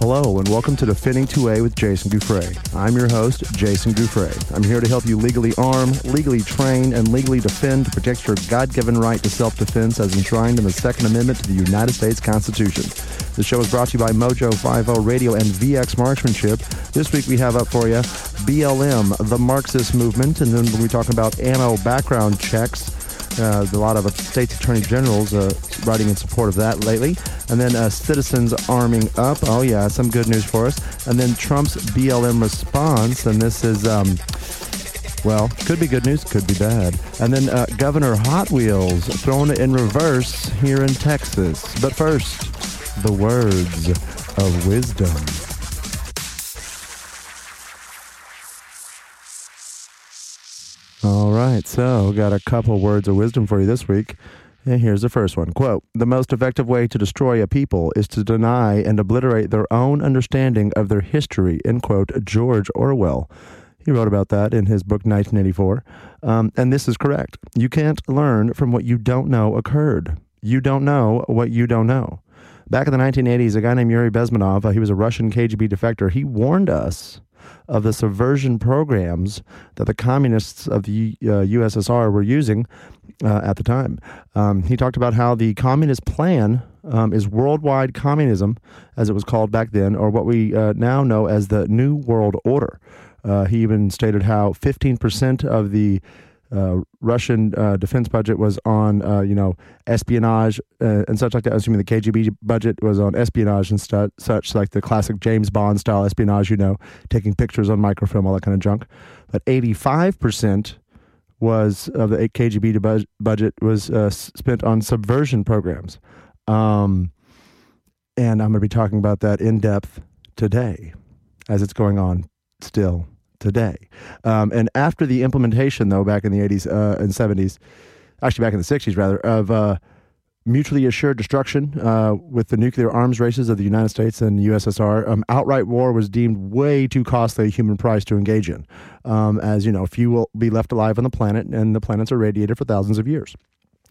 Hello, and welcome to Defending 2A with Jason Gouffre. I'm your host, Jason Gouffre. I'm here to help you legally arm, legally train, and legally defend to protect your God given right to self defense as enshrined in the Second Amendment to the United States Constitution. The show is brought to you by Mojo 50 Radio and VX Marksmanship. This week we have up for you BLM, the Marxist movement, and then we'll be talking about ammo background checks. Uh, a lot of states attorney generals uh, writing in support of that lately. And then uh, citizens arming up. Oh, yeah, some good news for us. And then Trump's BLM response. And this is, um, well, could be good news, could be bad. And then uh, Governor Hot Wheels throwing it in reverse here in Texas. But first, the words of wisdom. Right, so got a couple words of wisdom for you this week. And here's the first one. Quote, the most effective way to destroy a people is to deny and obliterate their own understanding of their history, end quote, George Orwell. He wrote about that in his book 1984. Um, and this is correct. You can't learn from what you don't know occurred. You don't know what you don't know. Back in the 1980s, a guy named Yuri Bezmenov, uh, he was a Russian KGB defector, he warned us of the subversion programs that the communists of the uh, USSR were using uh, at the time. Um, he talked about how the communist plan um, is worldwide communism, as it was called back then, or what we uh, now know as the New World Order. Uh, he even stated how 15% of the uh, Russian uh, defense budget was on, uh, you know, espionage uh, and such like that. Assuming the KGB budget was on espionage and such, like the classic James Bond style espionage, you know, taking pictures on microfilm, all that kind of junk. But 85% was of the KGB bu- budget was uh, spent on subversion programs. Um, and I'm going to be talking about that in depth today as it's going on still today. Um, and after the implementation, though, back in the 80s uh, and 70s, actually back in the 60s rather, of uh, mutually assured destruction uh, with the nuclear arms races of the United States and USSR, um, outright war was deemed way too costly a human price to engage in. Um, as you know, few will be left alive on the planet, and the planets are radiated for thousands of years.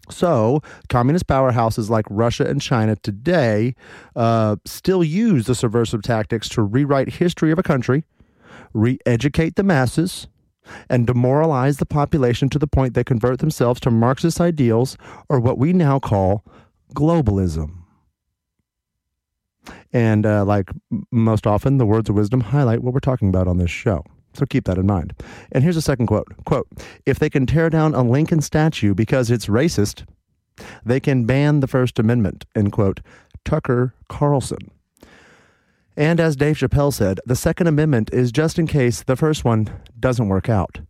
So, communist powerhouses like Russia and China today uh, still use the subversive tactics to rewrite history of a country re educate the masses, and demoralize the population to the point they convert themselves to Marxist ideals or what we now call globalism. And uh, like most often, the words of wisdom highlight what we're talking about on this show. So keep that in mind. And here's a second quote. Quote, if they can tear down a Lincoln statue because it's racist, they can ban the First Amendment, end quote. Tucker Carlson. And as Dave Chappelle said, the Second Amendment is just in case the first one doesn't work out.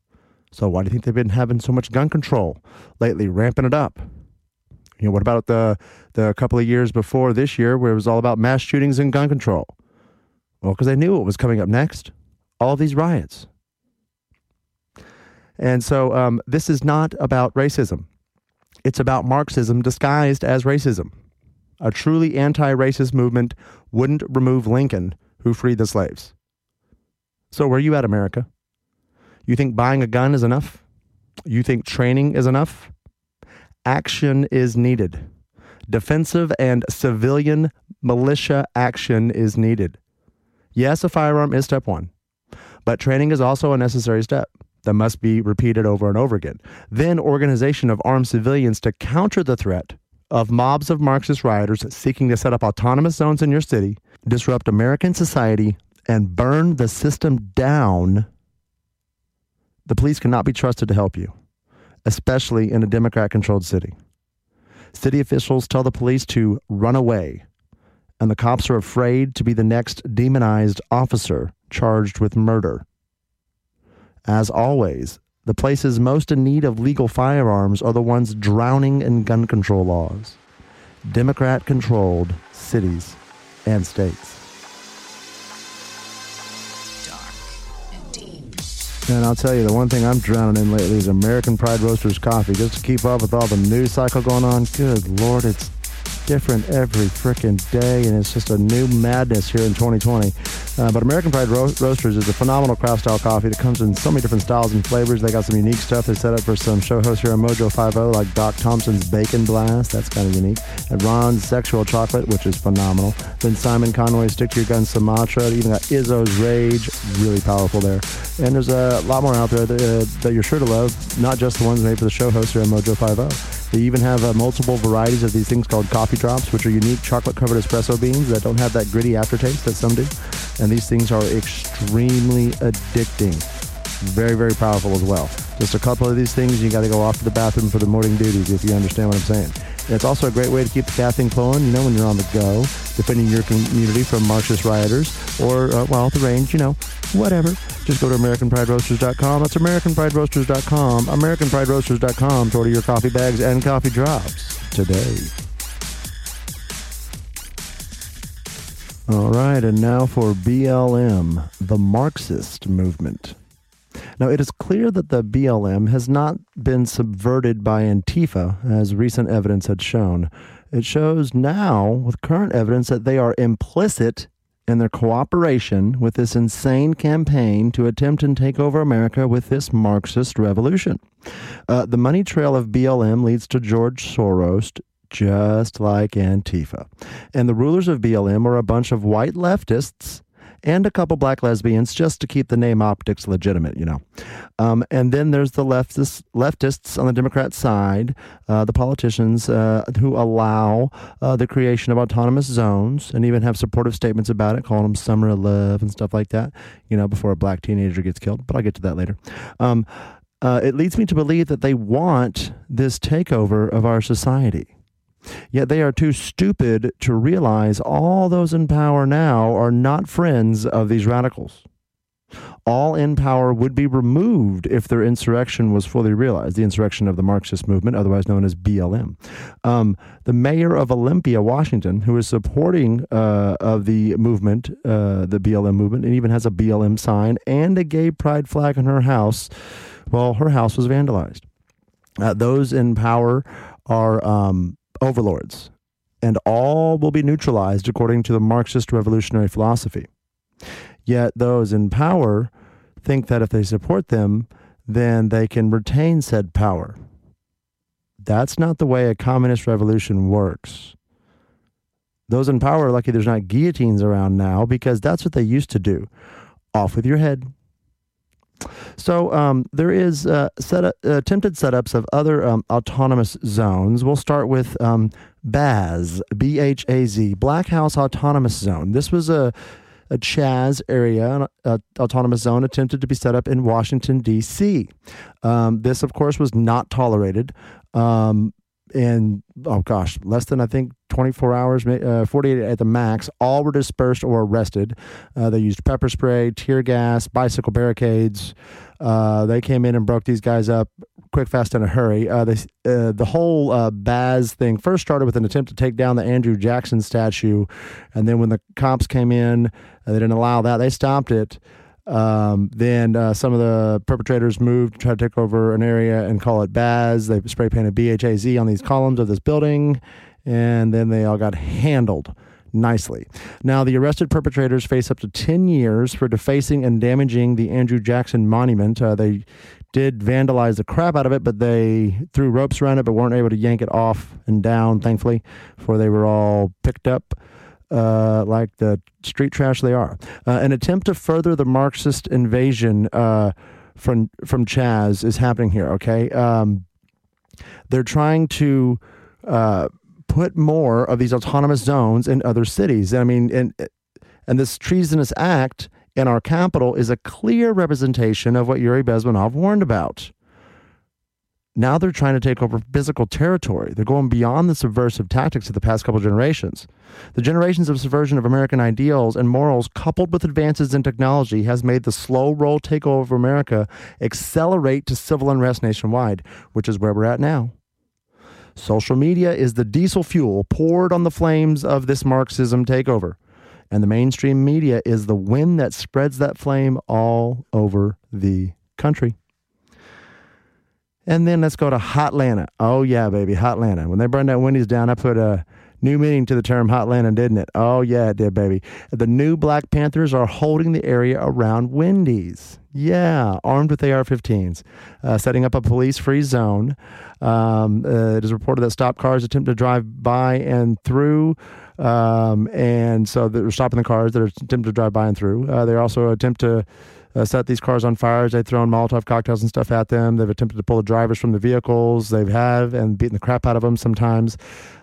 So why do you think they've been having so much gun control lately, ramping it up? You know, what about the the couple of years before this year where it was all about mass shootings and gun control? Well, because they knew what was coming up next. All these riots. And so um, this is not about racism. It's about Marxism disguised as racism. A truly anti racist movement wouldn't remove Lincoln, who freed the slaves. So, where are you at, America? You think buying a gun is enough? You think training is enough? Action is needed. Defensive and civilian militia action is needed. Yes, a firearm is step one, but training is also a necessary step. that must be repeated over and over again. Then, organization of armed civilians to counter the threat of mobs of Marxist rioters seeking to set up autonomous zones in your city, disrupt American society, and burn the system down. The police cannot be trusted to help you, especially in a Democrat controlled city. City officials tell the police to run away, and the cops are afraid to be the next demonized officer charged with murder. As always, the places most in need of legal firearms are the ones drowning in gun control laws. Democrat controlled cities and states. And I'll tell you, the one thing I'm drowning in lately is American Pride Roasters coffee. Just to keep up with all the news cycle going on. Good Lord, it's different every freaking day, and it's just a new madness here in 2020. Uh, but American Pride Ro- Roasters is a phenomenal craft style coffee that comes in so many different styles and flavors. They got some unique stuff they set up for some show hosts here on Mojo 50, like Doc Thompson's Bacon Blast. That's kind of unique. And Ron's Sexual Chocolate, which is phenomenal. Then Simon Conway's Stick to Your Gun Sumatra. Even got Izzo's Rage, really powerful there. And there's a lot more out there that, uh, that you're sure to love, not just the ones made for the show hosts here on Mojo 50. They even have uh, multiple varieties of these things called coffee drops, which are unique chocolate covered espresso beans that don't have that gritty aftertaste that some do. And these things are extremely addicting. Very, very powerful as well. Just a couple of these things, you got to go off to the bathroom for the morning duties if you understand what I'm saying. It's also a great way to keep the caffeine flowing, you know, when you're on the go, defending your community from Marxist rioters or, uh, well, the range, you know, whatever. Just go to AmericanPrideRoasters.com. That's AmericanPrideRoasters.com. AmericanPrideRoasters.com to order your coffee bags and coffee drops today. All right, and now for BLM, the Marxist movement. Now, it is clear that the BLM has not been subverted by Antifa, as recent evidence had shown. It shows now, with current evidence, that they are implicit in their cooperation with this insane campaign to attempt and take over America with this Marxist revolution. Uh, the money trail of BLM leads to George Soros, just like Antifa. And the rulers of BLM are a bunch of white leftists and a couple black lesbians just to keep the name optics legitimate, you know. Um, and then there's the leftists, leftists on the Democrat side, uh, the politicians uh, who allow uh, the creation of autonomous zones and even have supportive statements about it, calling them summer of love and stuff like that, you know, before a black teenager gets killed. But I'll get to that later. Um, uh, it leads me to believe that they want this takeover of our society. Yet they are too stupid to realize all those in power now are not friends of these radicals. All in power would be removed if their insurrection was fully realized, the insurrection of the Marxist movement, otherwise known as BLM. Um, the mayor of Olympia, Washington, who is supporting uh, of the movement, uh, the BLM movement, and even has a BLM sign and a gay pride flag in her house, well, her house was vandalized. Uh, those in power are um, overlords, and all will be neutralized according to the Marxist revolutionary philosophy. Yet those in power think that if they support them, then they can retain said power. That's not the way a communist revolution works. Those in power are lucky there's not guillotines around now because that's what they used to do. Off with your head, so um, there is uh, set up, uh, attempted setups of other um, autonomous zones. We'll start with um, BAZ, B H A Z, Black House Autonomous Zone. This was a a Chaz area, an autonomous zone attempted to be set up in Washington, D.C. Um, this, of course, was not tolerated. Um, in oh gosh, less than I think 24 hours, uh, 48 at the max, all were dispersed or arrested. Uh, they used pepper spray, tear gas, bicycle barricades. Uh, they came in and broke these guys up quick, fast, in a hurry. Uh, they, uh, the whole uh, Baz thing first started with an attempt to take down the Andrew Jackson statue, and then when the cops came in, they didn't allow that. They stopped it. Um, then uh, some of the perpetrators moved, tried to take over an area and call it Baz. They spray painted BHAZ on these columns of this building, and then they all got handled nicely. Now, the arrested perpetrators face up to 10 years for defacing and damaging the Andrew Jackson monument. Uh, they did vandalize the crap out of it, but they threw ropes around it, but weren't able to yank it off and down, thankfully, before they were all picked up uh, like the street trash they are. Uh, an attempt to further the Marxist invasion uh, from from Chaz is happening here. Okay, um, they're trying to uh, put more of these autonomous zones in other cities. I mean, and and this treasonous act in our capital is a clear representation of what Yuri Bezmenov warned about. Now they're trying to take over physical territory. They're going beyond the subversive tactics of the past couple generations. The generations of subversion of American ideals and morals, coupled with advances in technology, has made the slow roll takeover of America accelerate to civil unrest nationwide, which is where we're at now. Social media is the diesel fuel poured on the flames of this Marxism takeover. And the mainstream media is the wind that spreads that flame all over the country. And then let's go to Hotlanta. Oh yeah, baby, Hotlanta. When they burned that Wendy's down, I put a new meaning to the term Hotlanta, didn't it? Oh yeah, it did, baby. The new Black Panthers are holding the area around Wendy's. Yeah, armed with AR-15s, uh, setting up a police-free zone. Um, uh, it is reported that stop cars attempt to drive by and through. Um, and so they're stopping the cars that are attempting to drive by and through. Uh, they also attempt to uh, set these cars on fire. They've thrown Molotov cocktails and stuff at them. They've attempted to pull the drivers from the vehicles. They've have and beaten the crap out of them sometimes.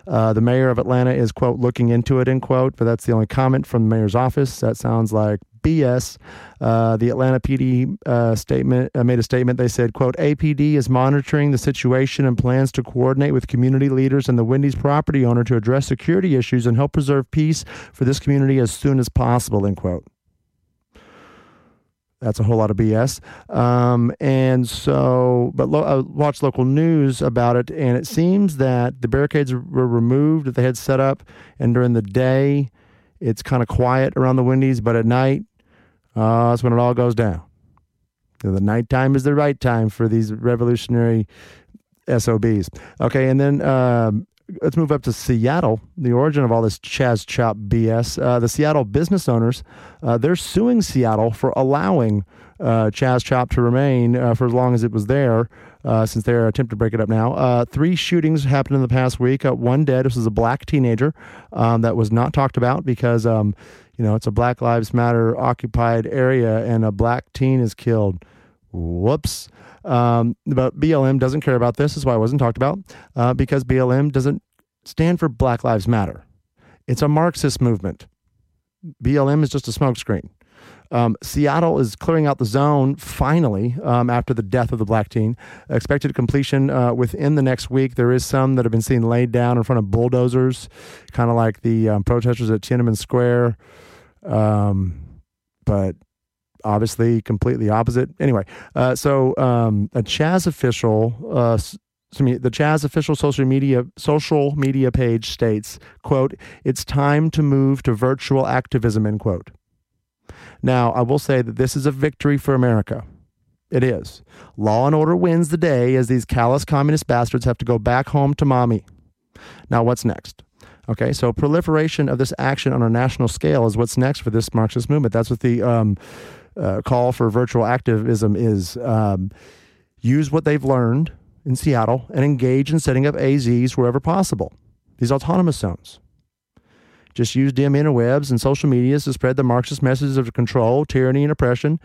Uh, the mayor of Atlanta is quote looking into it end quote, but that's the only comment from the mayor's office. That sounds like BS. Uh, the Atlanta PD uh, statement uh, made a statement. They said, "quote APD is monitoring the situation and plans to coordinate with community leaders and the Wendy's property owner to address security issues and help preserve peace for this community as soon as possible." End quote. That's a whole lot of BS. Um, and so, but lo- I watched local news about it, and it seems that the barricades were removed that they had set up, and during the day, it's kind of quiet around the Wendy's, but at night, uh, that's when it all goes down. You the nighttime is the right time for these revolutionary SOBs. Okay, and then um, let's move up to Seattle, the origin of all this Chaz Chop BS. Uh, the Seattle business owners, uh, they're suing Seattle for allowing uh, Chaz Chop to remain uh, for as long as it was there, uh, since they're attempting to break it up now. Uh, three shootings happened in the past week. one dead. This was a black teenager um, that was not talked about because, um, you know, it's a Black Lives Matter occupied area and a black teen is killed. Whoops. Um, but BLM doesn't care about this. Is why it wasn't talked about uh, because BLM doesn't stand for Black Lives Matter. It's a Marxist movement. BLM is just a smokescreen. Um, Seattle is clearing out the zone finally um, after the death of the black teen. Expected completion uh, within the next week. There is some that have been seen laid down in front of bulldozers, kind of like the um, protesters at Tiananmen Square. Um, but obviously completely opposite. Anyway, uh, so um, a Chaz official, uh, the Chaz official social media social media page states, "quote It's time to move to virtual activism." End quote. Now, I will say that this is a victory for America. It is. Law and order wins the day as these callous communist bastards have to go back home to mommy. Now, what's next? Okay, so proliferation of this action on a national scale is what's next for this Marxist movement. That's what the um, uh, call for virtual activism is um, use what they've learned in Seattle and engage in setting up AZs wherever possible, these autonomous zones. Just use dim interwebs and social media to spread the Marxist messages of control, tyranny, and oppression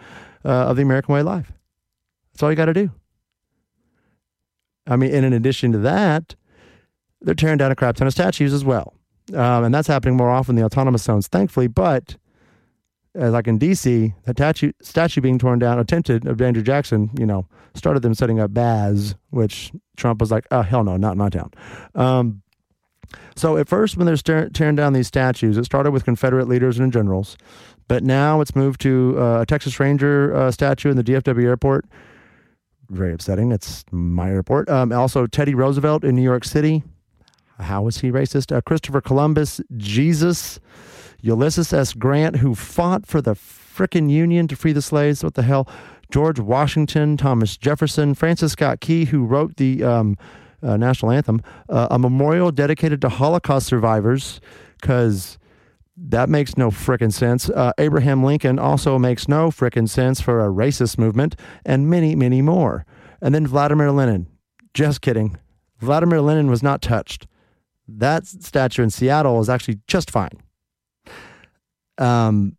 uh, of the American way of life. That's all you got to do. I mean, and in addition to that, they're tearing down a crap ton of statues as well. Um, and that's happening more often in the autonomous zones, thankfully. But uh, like in DC, the statue, statue being torn down, attempted of Andrew Jackson, you know, started them setting up Baz, which Trump was like, oh, hell no, not in my town. Um, so at first, when they're tearing down these statues, it started with Confederate leaders and generals, but now it's moved to uh, a Texas Ranger uh, statue in the DFW airport. Very upsetting. It's my airport. Um, also, Teddy Roosevelt in New York City. How is he racist? Uh, Christopher Columbus, Jesus. Ulysses S. Grant, who fought for the frickin' Union to free the slaves. What the hell? George Washington, Thomas Jefferson, Francis Scott Key, who wrote the um, uh, national anthem, uh, a memorial dedicated to Holocaust survivors, because that makes no frickin' sense. Uh, Abraham Lincoln also makes no frickin' sense for a racist movement, and many, many more. And then Vladimir Lenin. Just kidding. Vladimir Lenin was not touched. That statue in Seattle is actually just fine. Um,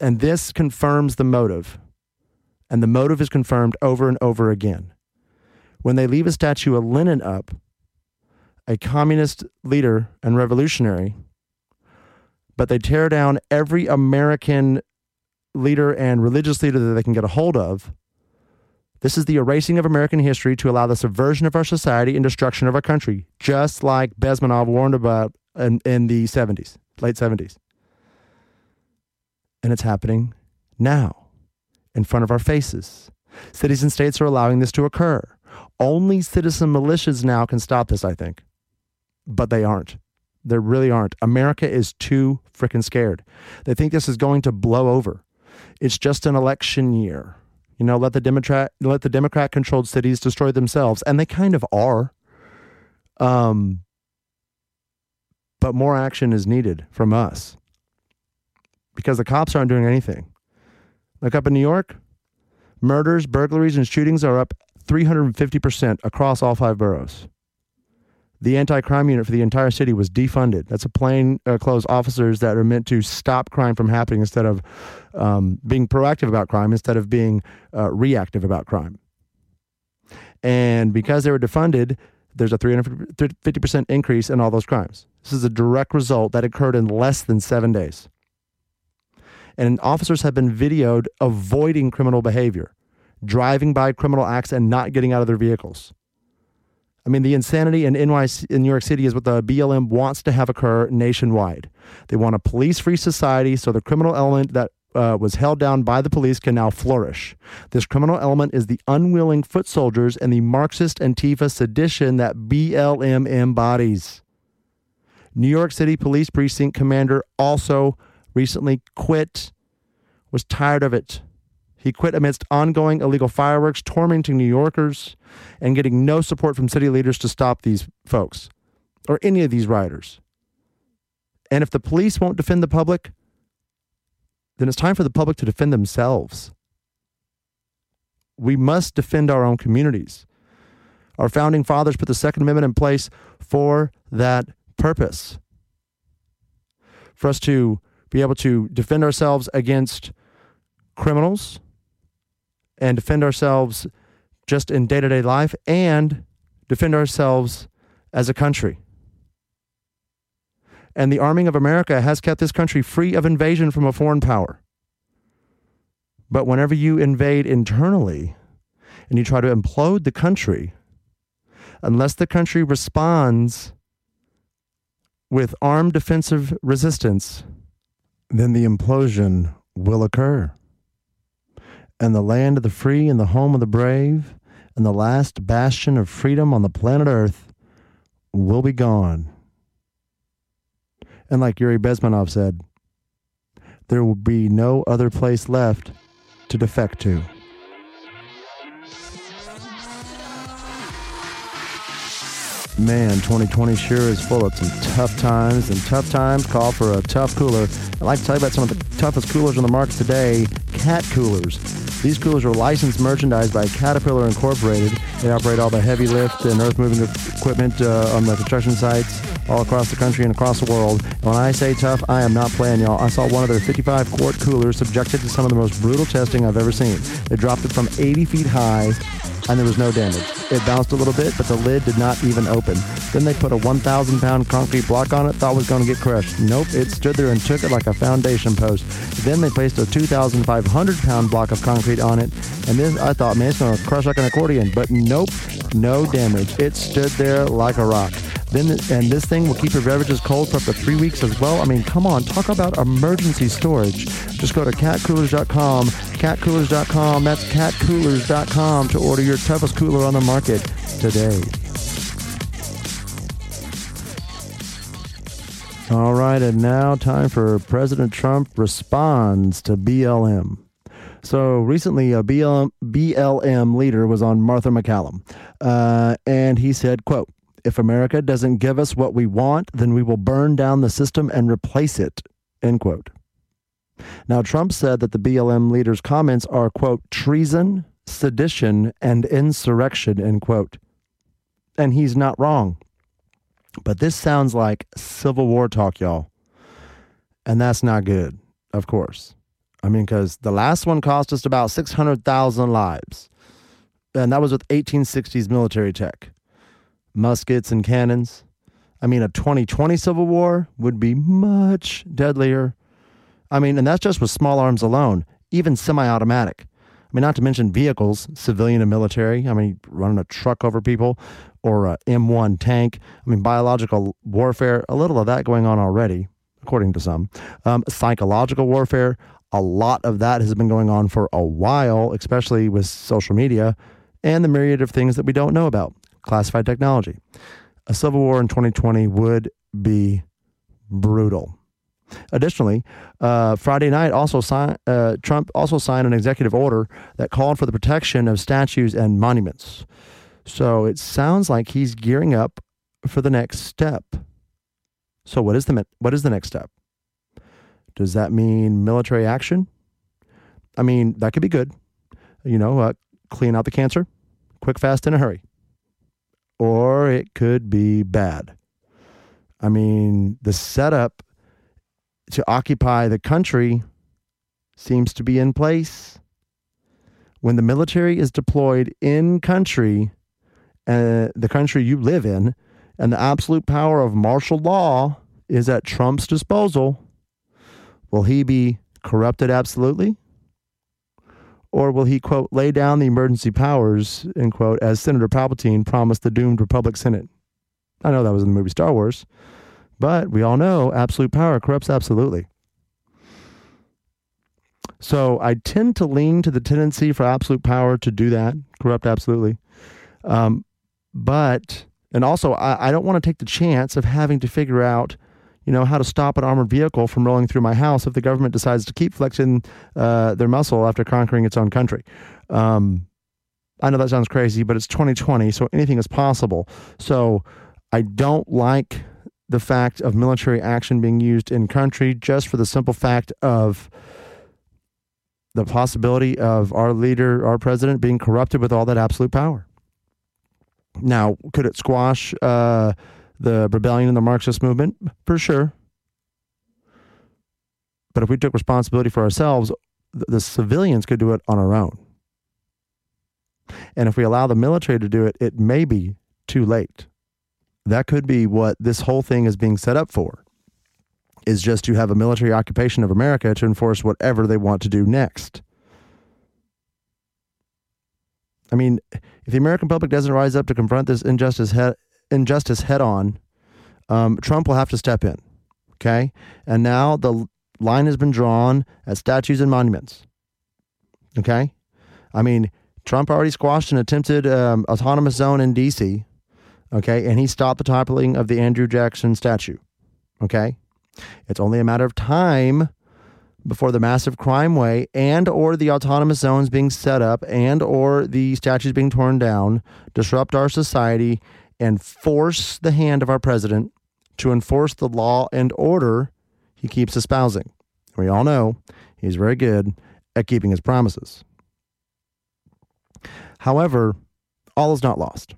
and this confirms the motive. And the motive is confirmed over and over again. When they leave a statue of Lenin up, a communist leader and revolutionary, but they tear down every American leader and religious leader that they can get a hold of. This is the erasing of American history to allow the subversion of our society and destruction of our country, just like Bezmenov warned about in, in the 70s, late 70s. And it's happening now in front of our faces. Cities and states are allowing this to occur. Only citizen militias now can stop this, I think. But they aren't. They really aren't. America is too freaking scared. They think this is going to blow over. It's just an election year. You know, let the Democrat let the Democrat controlled cities destroy themselves, and they kind of are. Um, but more action is needed from us because the cops aren't doing anything. Like up in New York, murders, burglaries, and shootings are up 350% across all five boroughs. The anti crime unit for the entire city was defunded. That's a plain uh, officers that are meant to stop crime from happening instead of um, being proactive about crime, instead of being uh, reactive about crime. And because they were defunded, there's a 350% increase in all those crimes. This is a direct result that occurred in less than seven days. And officers have been videoed avoiding criminal behavior, driving by criminal acts and not getting out of their vehicles. I mean, the insanity in NYC, in New York City is what the BLM wants to have occur nationwide. They want a police free society so the criminal element that uh, was held down by the police can now flourish. This criminal element is the unwilling foot soldiers and the Marxist Antifa sedition that BLM embodies. New York City Police Precinct Commander also recently quit, was tired of it. He quit amidst ongoing illegal fireworks, tormenting New Yorkers, and getting no support from city leaders to stop these folks or any of these rioters. And if the police won't defend the public, then it's time for the public to defend themselves. We must defend our own communities. Our founding fathers put the Second Amendment in place for that purpose. For us to be able to defend ourselves against criminals, and defend ourselves just in day to day life and defend ourselves as a country. And the arming of America has kept this country free of invasion from a foreign power. But whenever you invade internally and you try to implode the country, unless the country responds with armed defensive resistance, then the implosion will occur and the land of the free and the home of the brave and the last bastion of freedom on the planet Earth will be gone. And like Yuri Bezmenov said, there will be no other place left to defect to. Man, 2020 sure is full of some tough times, and tough times call for a tough cooler. I'd like to tell you about some of the toughest coolers on the market today cat coolers. These coolers are licensed merchandise by Caterpillar Incorporated. They operate all the heavy lift and earth moving equipment uh, on the construction sites all across the country and across the world. And when I say tough, I am not playing, y'all. I saw one of their 55 quart coolers subjected to some of the most brutal testing I've ever seen. They dropped it from 80 feet high and there was no damage. It bounced a little bit, but the lid did not even open. Then they put a 1,000 pound concrete block on it, thought it was going to get crushed. Nope, it stood there and took it like a foundation post. Then they placed a 2,500 pound block of concrete on it, and then I thought, man, it's going to crush like an accordion. But nope, no damage. It stood there like a rock. Then, and this thing will keep your beverages cold for up to three weeks as well. I mean, come on, talk about emergency storage. Just go to catcoolers.com, catcoolers.com. That's catcoolers.com to order your toughest cooler on the market today. All right, and now time for President Trump responds to BLM. So recently, a BLM, BLM leader was on Martha MacCallum, uh, and he said, "quote if America doesn't give us what we want, then we will burn down the system and replace it. End quote. Now, Trump said that the BLM leader's comments are, quote, treason, sedition, and insurrection, end quote. And he's not wrong. But this sounds like Civil War talk, y'all. And that's not good, of course. I mean, because the last one cost us about 600,000 lives. And that was with 1860s military tech, muskets and cannons. I mean, a 2020 Civil War would be much deadlier. I mean, and that's just with small arms alone, even semi automatic. I mean, not to mention vehicles, civilian and military. I mean, running a truck over people or a M1 tank. I mean, biological warfare, a little of that going on already, according to some. Um, psychological warfare, a lot of that has been going on for a while, especially with social media and the myriad of things that we don't know about classified technology. A civil war in 2020 would be brutal. Additionally, uh, Friday night also sign, uh, Trump also signed an executive order that called for the protection of statues and monuments. So it sounds like he's gearing up for the next step. So what is the what is the next step? Does that mean military action? I mean, that could be good. You know, uh, clean out the cancer, quick, fast, in a hurry. Or it could be bad. I mean, the setup to occupy the country seems to be in place. When the military is deployed in country, uh, the country you live in, and the absolute power of martial law is at Trump's disposal, will he be corrupted absolutely? Or will he, quote, lay down the emergency powers, end quote, as Senator Palpatine promised the doomed Republic Senate? I know that was in the movie Star Wars, but we all know absolute power corrupts absolutely. So I tend to lean to the tendency for absolute power to do that, corrupt absolutely. Um, but, and also, I, I don't want to take the chance of having to figure out, you know, how to stop an armored vehicle from rolling through my house if the government decides to keep flexing uh, their muscle after conquering its own country. Um, I know that sounds crazy, but it's 2020, so anything is possible. So I don't like the fact of military action being used in country just for the simple fact of the possibility of our leader, our president, being corrupted with all that absolute power. Now, could it squash uh, the rebellion in the Marxist movement? For sure. But if we took responsibility for ourselves, the civilians could do it on our own. And if we allow the military to do it, it may be too late. That could be what this whole thing is being set up for. Is just to have a military occupation of America to enforce whatever they want to do next. I mean, if the American public doesn't rise up to confront this injustice head, injustice head on, um, Trump will have to step in. Okay, and now the line has been drawn at statues and monuments. Okay, I mean, Trump already squashed an attempted um, autonomous zone in D.C. Okay, and he stopped the toppling of the Andrew Jackson statue. Okay, it's only a matter of time before the massive crime way and or the autonomous zones being set up and or the statues being torn down disrupt our society and force the hand of our president to enforce the law and order he keeps espousing. We all know he's very good at keeping his promises. However, all is not lost.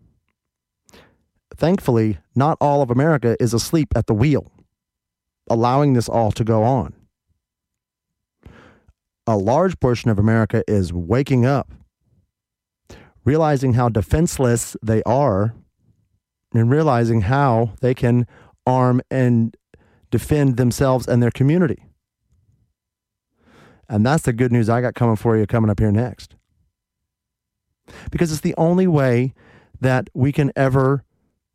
Thankfully, not all of America is asleep at the wheel, allowing this all to go on a large portion of America is waking up, realizing how defenseless they are, and realizing how they can arm and defend themselves and their community. And that's the good news I got coming for you coming up here next. Because it's the only way that we can ever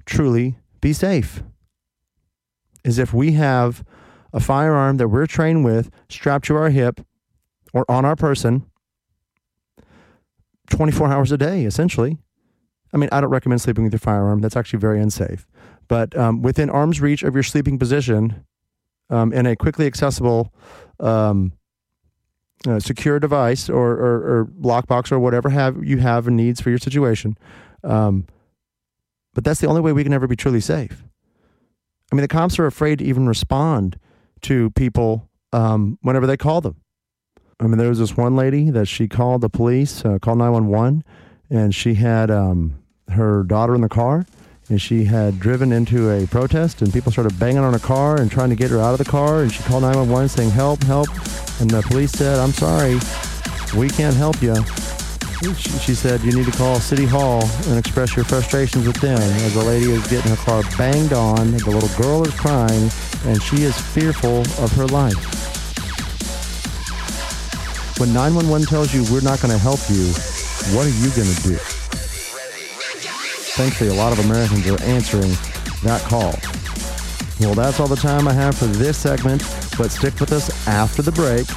truly be safe is if we have a firearm that we're trained with strapped to our hip or on our person 24 hours a day, essentially. I mean, I don't recommend sleeping with your firearm. That's actually very unsafe. But um, within arm's reach of your sleeping position, um, in a quickly accessible, um, uh, secure device or, or, or, lockbox or whatever have you have and needs for your situation. Um, but that's the only way we can ever be truly safe. I mean, the cops are afraid to even respond to people um, whenever they call them. I mean, there was this one lady that she called the police, uh, called 911, and she had um, her daughter in the car, and she had driven into a protest, and people started banging on her car and trying to get her out of the car. And she called 911 saying, "Help, help!" And the police said, "I'm sorry, we can't help you." She, said, "You need to call City Hall and express your frustrations with them." As the lady is getting her car banged on, the little girl is crying, and she is fearful of her life. When 911 tells you we're not going to help you, what are you going to do? Thankfully, a lot of Americans are answering that call. Well, that's all the time I have for this segment, but stick with us after the break.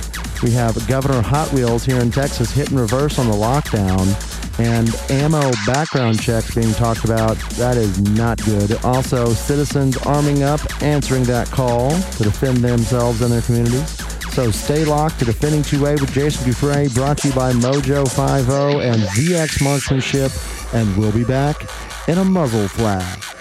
We have Governor Hot Wheels here in Texas hitting reverse on the lockdown and ammo background checks being talked about. That is not good. Also, citizens arming up, answering that call to defend themselves and their communities. So stay locked to Defending 2A with Jason Dufresne, brought to you by Mojo 50 and VX Marksmanship, and we'll be back in a muzzle flash.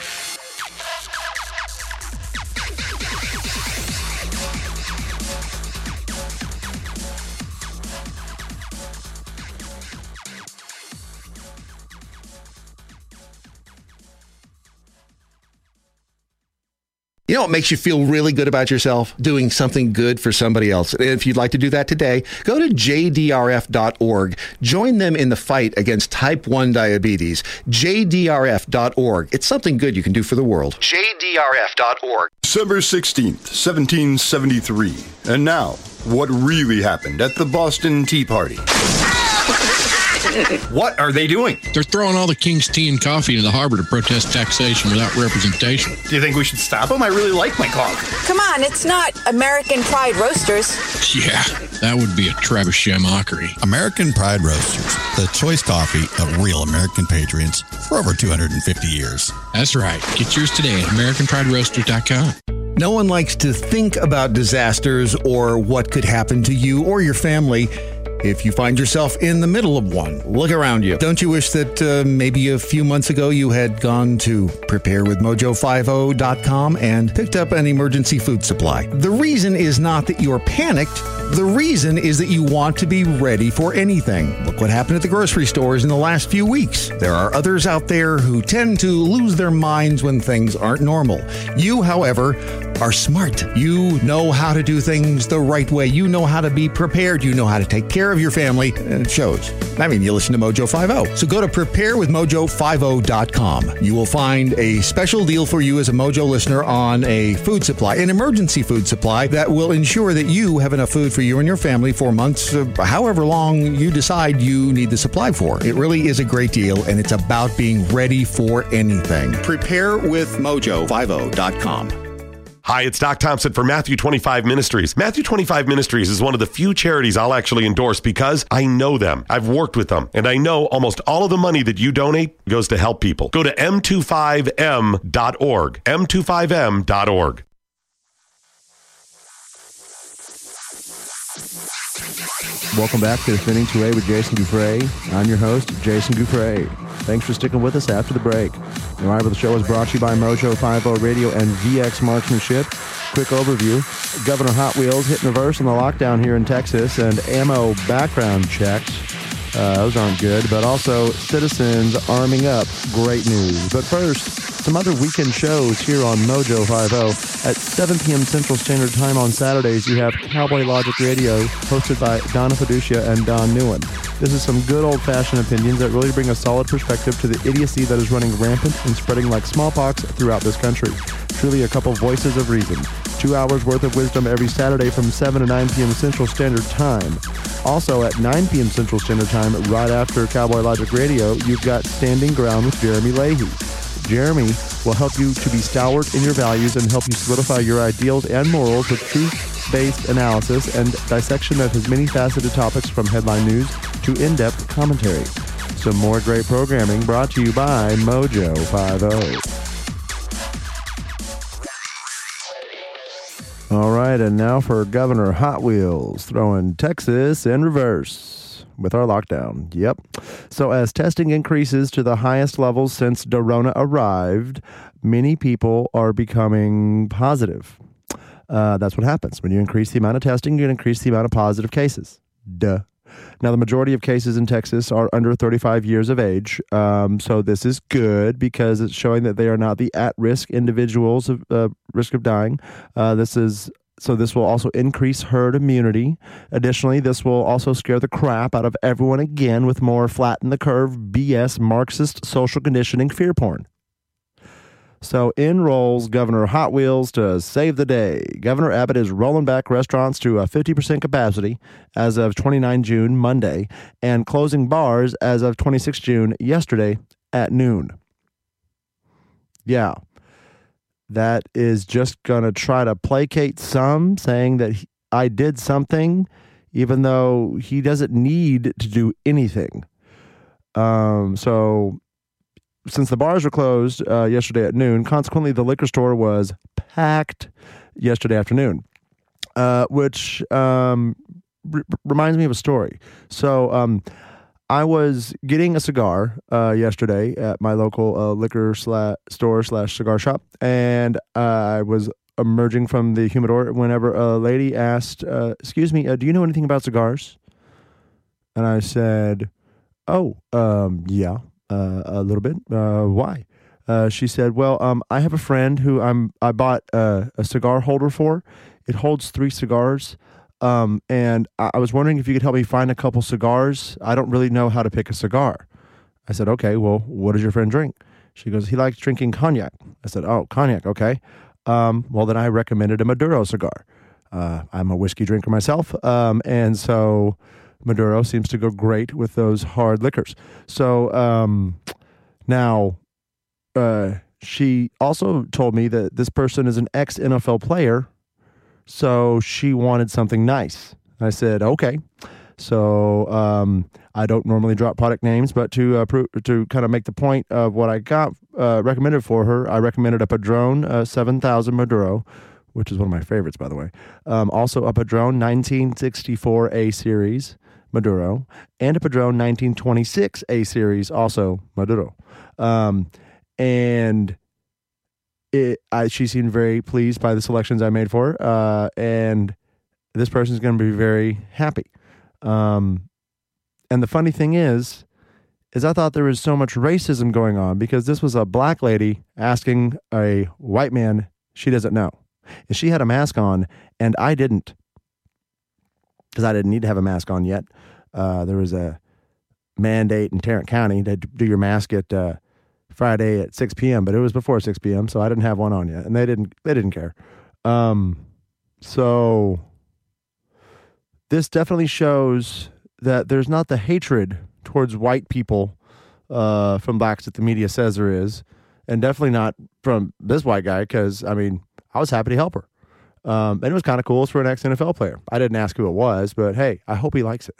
You know what makes you feel really good about yourself? Doing something good for somebody else. And if you'd like to do that today, go to jdrf.org. Join them in the fight against type 1 diabetes. jdrf.org. It's something good you can do for the world. jdrf.org. December 16th, 1773. And now, what really happened at the Boston Tea Party. What are they doing? They're throwing all the king's tea and coffee into the harbor to protest taxation without representation. Do you think we should stop them? I really like my coffee. Come on, it's not American Pride Roasters. Yeah, that would be a trebuchet mockery. American Pride Roasters, the choice coffee of real American patriots for over 250 years. That's right. Get yours today at AmericanPrideRoasters.com. No one likes to think about disasters or what could happen to you or your family if you find yourself in the middle of one. Look around you. Don't you wish that uh, maybe a few months ago you had gone to preparewithmojo50.com and picked up an emergency food supply? The reason is not that you're panicked. The reason is that you want to be ready for anything. Look what happened at the grocery stores in the last few weeks. There are others out there who tend to lose their minds when things aren't normal. You, however, are smart. You know how to do things the right way. You know how to be prepared. You know how to take care of your family. And it shows. I mean, you listen to Mojo 50. So go to preparewithmojo50.com. You will find a special deal for you as a Mojo listener on a food supply, an emergency food supply that will ensure that you have enough food for you and your family for months, uh, however long you decide you need the supply for. It really is a great deal, and it's about being ready for anything. Preparewithmojo50.com. Hi, it's Doc Thompson for Matthew 25 Ministries. Matthew 25 Ministries is one of the few charities I'll actually endorse because I know them. I've worked with them, and I know almost all of the money that you donate goes to help people. Go to m25m.org. m25m.org. Welcome back to Defending 2A with Jason Dufresne. I'm your host, Jason Dufresne. Thanks for sticking with us after the break. The Arrival of the show is brought to you by Mojo 50 Radio and VX Marksmanship. Quick overview. Governor Hot Wheels hitting reverse on the lockdown here in Texas and ammo background checks. Uh, those aren't good, but also citizens arming up. Great news. But first, some other weekend shows here on Mojo 50. At 7 p.m. Central Standard Time on Saturdays, you have Cowboy Logic Radio, hosted by Donna Fiducia and Don Newen. This is some good old fashioned opinions that really bring a solid perspective to the idiocy that is running rampant and spreading like smallpox throughout this country. Truly a couple voices of reason. Two hours worth of wisdom every Saturday from 7 to 9 p.m. Central Standard Time. Also at 9 p.m. Central Standard Time, right after Cowboy Logic Radio, you've got Standing Ground with Jeremy Leahy. Jeremy will help you to be stalwart in your values and help you solidify your ideals and morals with truth-based analysis and dissection of his many faceted topics from headline news to in-depth commentary. Some more great programming brought to you by Mojo 50. All right, and now for Governor Hot Wheels, throwing Texas in reverse with our lockdown. Yep. So, as testing increases to the highest levels since Dorona arrived, many people are becoming positive. Uh, that's what happens. When you increase the amount of testing, you increase the amount of positive cases. Duh. Now, the majority of cases in Texas are under 35 years of age. Um, so, this is good because it's showing that they are not the at risk individuals of uh, risk of dying. Uh, this is so this will also increase herd immunity. Additionally, this will also scare the crap out of everyone again with more flatten the curve BS Marxist social conditioning fear porn. So in rolls Governor Hot Wheels to save the day. Governor Abbott is rolling back restaurants to a 50% capacity as of 29 June, Monday, and closing bars as of 26 June, yesterday at noon. Yeah. That is just going to try to placate some, saying that he, I did something, even though he doesn't need to do anything. Um, so since the bars were closed uh, yesterday at noon, consequently, the liquor store was packed yesterday afternoon, uh, which um, r- reminds me of a story. So, um, I was getting a cigar uh, yesterday at my local uh, liquor sla- store slash cigar shop, and I was emerging from the humidor whenever a lady asked, uh, "Excuse me, uh, do you know anything about cigars?" And I said, "Oh, um, yeah." Uh, a little bit. Uh, why? Uh, she said, "Well, um, I have a friend who I'm I bought a cigar holder for. It holds three cigars, um, and I, I was wondering if you could help me find a couple cigars. I don't really know how to pick a cigar." I said, "Okay, well, what does your friend drink?" She goes, "He likes drinking cognac." I said, "Oh, cognac, okay." Um, well, then I recommended a Maduro cigar. Uh, I'm a whiskey drinker myself, um, and so Maduro seems to go great with those hard liquors. So um, now, uh, she also told me that this person is an ex NFL player, so she wanted something nice. I said, okay. So um, I don't normally drop product names, but to uh, pro- to kind of make the point of what I got uh, recommended for her, I recommended a Padron uh, 7000 Maduro, which is one of my favorites, by the way. Um, also, a Padron 1964 A series, Maduro, and a Padron 1926 A series, also Maduro. Um, and it, I, she seemed very pleased by the selections I made for her, uh, and this person is going to be very happy. Um, and the funny thing is, is I thought there was so much racism going on because this was a black lady asking a white man she doesn't know. And she had a mask on, and I didn't because I didn't need to have a mask on yet. Uh, there was a mandate in Tarrant County to do your mask at uh, Friday at 6 p.m., but it was before 6 p.m., so I didn't have one on yet, and they didn't they didn't care. Um, so this definitely shows that there's not the hatred towards white people uh, from blacks that the media says there is, and definitely not from this white guy because I mean I was happy to help her. Um, and it was kind of cool. It's for an ex NFL player. I didn't ask who it was, but hey, I hope he likes it.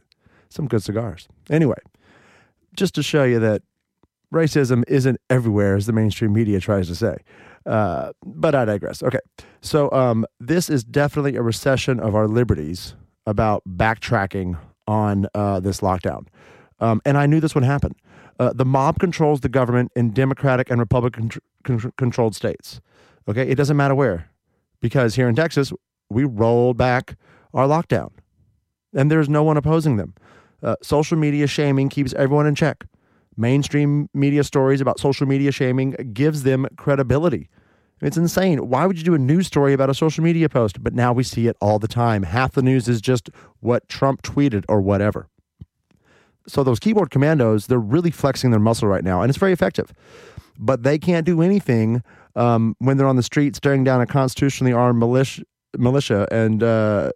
Some good cigars. Anyway, just to show you that racism isn't everywhere, as the mainstream media tries to say. Uh, but I digress. Okay. So um, this is definitely a recession of our liberties about backtracking on uh, this lockdown. Um, and I knew this would happen. Uh, the mob controls the government in Democratic and Republican con- controlled states. Okay. It doesn't matter where because here in Texas, we rolled back our lockdown and there's no one opposing them. Uh, social media shaming keeps everyone in check. Mainstream media stories about social media shaming gives them credibility. It's insane. Why would you do a news story about a social media post? But now we see it all the time. Half the news is just what Trump tweeted or whatever. So those keyboard commandos, they're really flexing their muscle right now, and it's very effective. But they can't do anything um, when they're on the street staring down a constitutionally armed militia, militia and uh,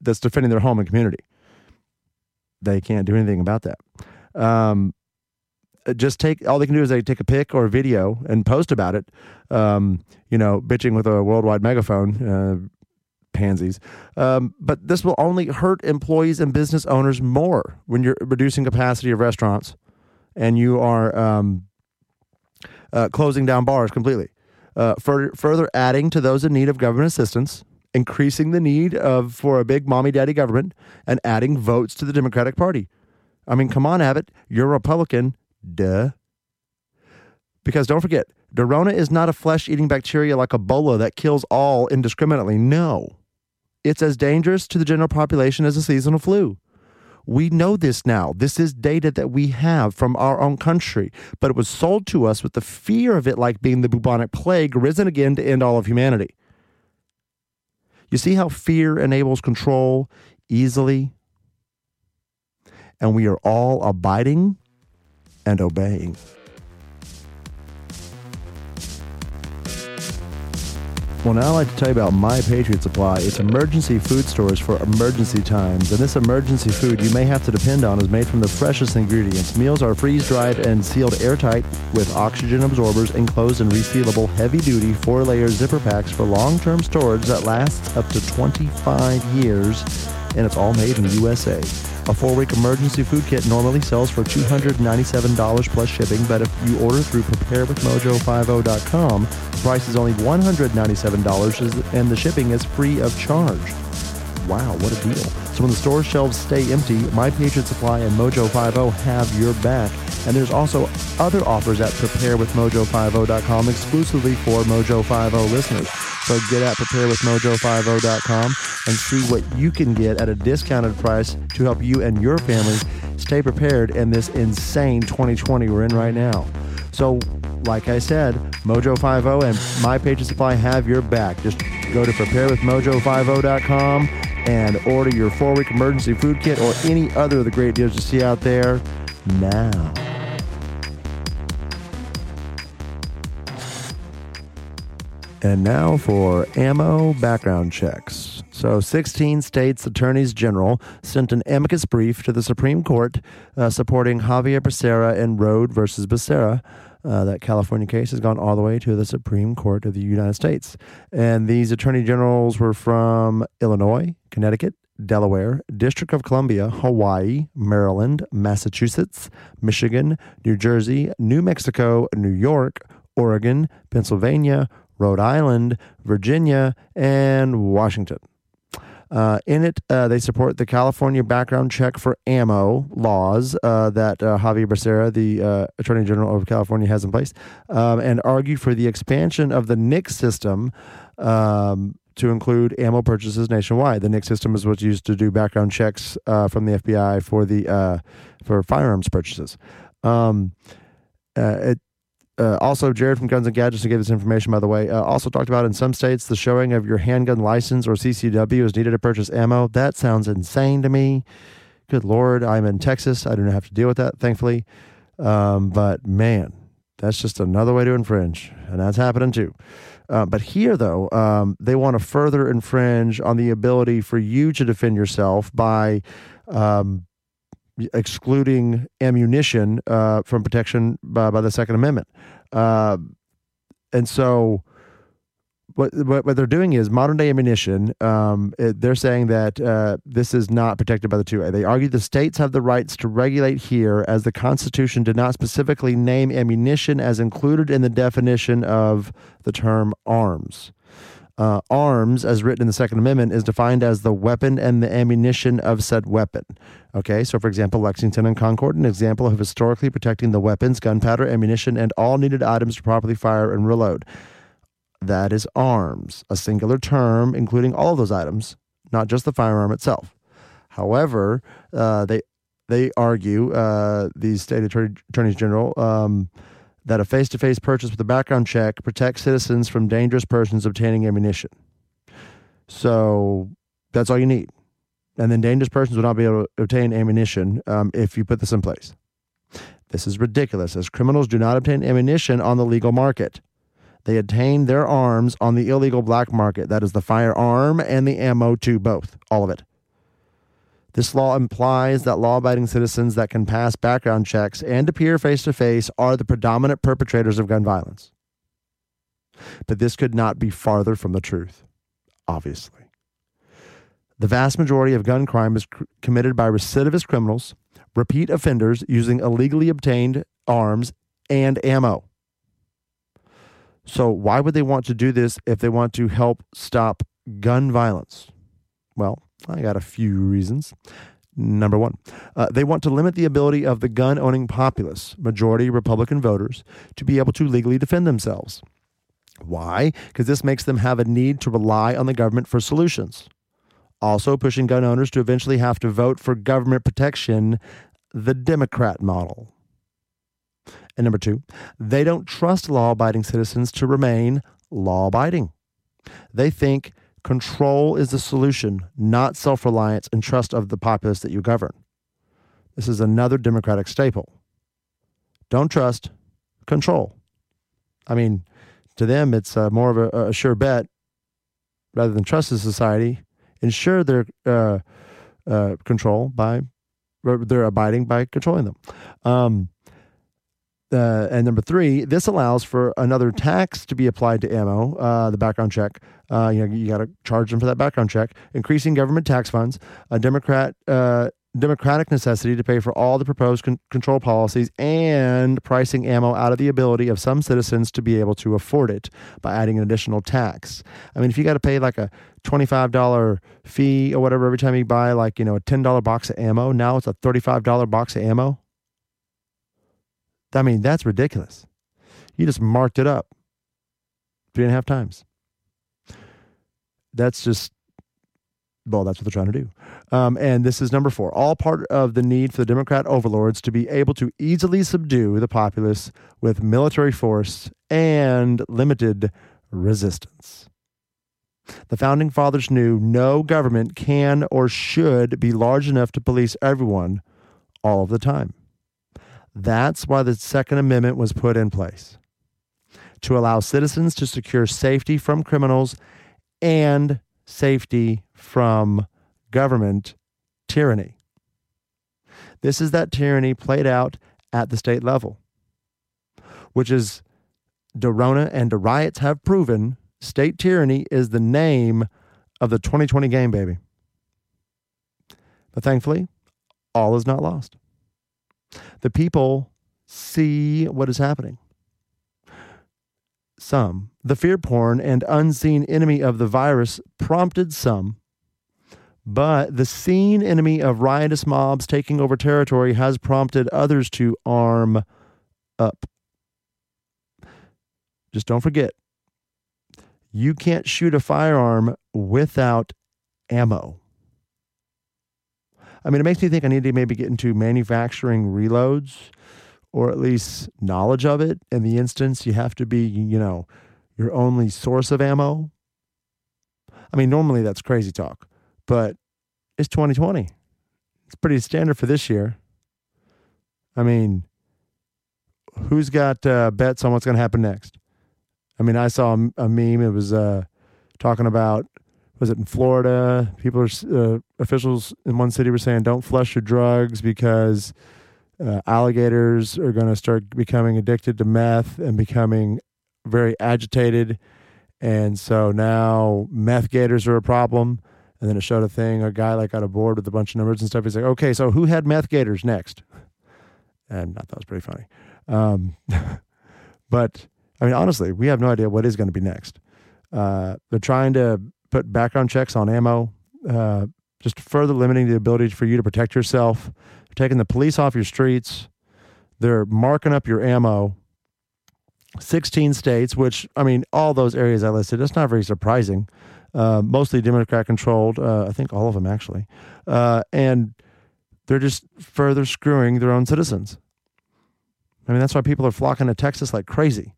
that's defending their home and community. They can't do anything about that. Um, just take all they can do is they take a pic or a video and post about it. Um, you know, bitching with a worldwide megaphone. Uh, pansies. Um, but this will only hurt employees and business owners more when you're reducing capacity of restaurants and you are um, uh, closing down bars completely uh, for, further adding to those in need of government assistance, increasing the need of for a big mommy daddy government, and adding votes to the Democratic Party. I mean, come on, Abbott, you're a Republican, duh. Because don't forget, Dorona is not a flesh eating bacteria like Ebola that kills all indiscriminately. No. It's as dangerous to the general population as a seasonal flu. We know this now. This is data that we have from our own country, but it was sold to us with the fear of it like being the bubonic plague risen again to end all of humanity. You see how fear enables control easily? And we are all abiding and obeying. Well, now I'd like to tell you about My Patriot Supply. It's emergency food stores for emergency times. And this emergency food you may have to depend on is made from the freshest ingredients. Meals are freeze dried and sealed airtight with oxygen absorbers enclosed in resealable heavy duty four layer zipper packs for long term storage that lasts up to 25 years. And it's all made in the USA. A four week emergency food kit normally sells for $297 plus shipping, but if you order through preparewithmojo50.com, the price is only $197 and the shipping is free of charge. Wow, what a deal. So when the store shelves stay empty, My Patriot Supply and Mojo50 have your back. And there's also other offers at preparewithmojo50.com exclusively for Mojo50 listeners. So get at preparewithmojo50.com and see what you can get at a discounted price to help you and your family stay prepared in this insane 2020 we're in right now. So, like I said, Mojo50 and My Patriot Supply have your back. Just go to preparewithmojo50.com and order your four week emergency food kit or any other of the great deals you see out there now. And now for ammo background checks. So, 16 states' attorneys general sent an amicus brief to the Supreme Court uh, supporting Xavier Becerra and Rhode versus Becerra. Uh, that California case has gone all the way to the Supreme Court of the United States. And these attorney generals were from Illinois, Connecticut, Delaware, District of Columbia, Hawaii, Maryland, Massachusetts, Michigan, New Jersey, New Mexico, New York, Oregon, Pennsylvania, Rhode Island, Virginia, and Washington. Uh, in it, uh, they support the California background check for ammo laws uh, that uh, Xavier Becerra, the uh, Attorney General of California, has in place, um, and argue for the expansion of the NICS system um, to include ammo purchases nationwide. The NICS system is what's used to do background checks uh, from the FBI for the for firearms purchases. Um, it uh, also, Jared from Guns and Gadgets, who gave this information, by the way, uh, also talked about in some states the showing of your handgun license or CCW is needed to purchase ammo. That sounds insane to me. Good Lord, I'm in Texas. I do not have to deal with that, thankfully. Um, but man, that's just another way to infringe, and that's happening too. Uh, but here, though, um, they want to further infringe on the ability for you to defend yourself by um, excluding ammunition uh, from protection by, by, the Second Amendment. Uh, and so, what, what, what they're doing is modern day ammunition. Um, it, they're saying that uh, this is not protected by the 2A. They argue the states have the rights to regulate here, as the Constitution did not specifically name ammunition as included in the definition of the term arms. Uh, arms, as written in the Second Amendment, is defined as the weapon and the ammunition of said weapon. Okay, so for example, Lexington and Concord, an example of historically protecting the weapons, gunpowder, ammunition, and all needed items to properly fire and reload. That is arms, a singular term including all of those items, not just the firearm itself. However, uh, they they argue uh, these state attorney, attorneys general. Um, that a face to face purchase with a background check protects citizens from dangerous persons obtaining ammunition. So that's all you need. And then dangerous persons would not be able to obtain ammunition um, if you put this in place. This is ridiculous, as criminals do not obtain ammunition on the legal market. They obtain their arms on the illegal black market. That is the firearm and the ammo, too, both, all of it. This law implies that law abiding citizens that can pass background checks and appear face to face are the predominant perpetrators of gun violence. But this could not be farther from the truth, obviously. The vast majority of gun crime is cr- committed by recidivist criminals, repeat offenders using illegally obtained arms and ammo. So, why would they want to do this if they want to help stop gun violence? Well, I got a few reasons. Number one, uh, they want to limit the ability of the gun owning populace, majority Republican voters, to be able to legally defend themselves. Why? Because this makes them have a need to rely on the government for solutions. also pushing gun owners to eventually have to vote for government protection, the Democrat model. And number two, they don't trust law abiding citizens to remain law abiding. They think control is the solution, not self reliance and trust of the populace that you govern. This is another Democratic staple. Don't trust, control. I mean, to them, it's uh, more of a, a, sure bet rather than trust the society. Ensure their uh, uh, control by they're abiding by controlling them. Um, uh, and number three, this allows for another tax to be applied to ammo, uh, the background check. Uh, you know, you got to charge them for that background check. Increasing government tax funds, a Democrat uh, democratic necessity to pay for all the proposed con- control policies and pricing ammo out of the ability of some citizens to be able to afford it by adding an additional tax. I mean, if you got to pay like a $25 fee or whatever every time you buy like, you know, a $10 box of ammo, now it's a $35 box of ammo. I mean, that's ridiculous. You just marked it up three and a half times. That's just well, that's what they're trying to do. Um, and this is number four all part of the need for the Democrat overlords to be able to easily subdue the populace with military force and limited resistance. The founding fathers knew no government can or should be large enough to police everyone all of the time. That's why the Second Amendment was put in place to allow citizens to secure safety from criminals and safety from government tyranny. This is that tyranny played out at the state level, which is Dorona and the riots have proven state tyranny is the name of the 2020 game, baby. But thankfully, all is not lost. The people see what is happening. Some, the fear porn and unseen enemy of the virus prompted some but the seen enemy of riotous mobs taking over territory has prompted others to arm up. Just don't forget, you can't shoot a firearm without ammo. I mean, it makes me think I need to maybe get into manufacturing reloads or at least knowledge of it. In the instance, you have to be, you know, your only source of ammo. I mean, normally that's crazy talk but it's 2020. It's pretty standard for this year. I mean, who's got uh, bets on what's going to happen next? I mean, I saw a, meme. It was uh, talking about was it in Florida? People are uh, officials in one city were saying don't flush your drugs because uh, alligators are going to start becoming addicted to meth and becoming very agitated, and so now meth gators are a problem. And then it showed a thing, a guy like got a board with a bunch of numbers and stuff. He's like, okay, so who had meth gators next? And I thought it was pretty funny. Um, but I mean, honestly, we have no idea what is going to be next. Uh, they're trying to put background checks on ammo, uh, just further limiting the ability for you to protect yourself. They're taking the police off your streets. They're marking up your ammo. 16 states, which, I mean, all those areas I listed, it's not very surprising uh, mostly Democrat controlled. Uh, I think all of them actually, uh, and they're just further screwing their own citizens. I mean, that's why people are flocking to Texas like crazy,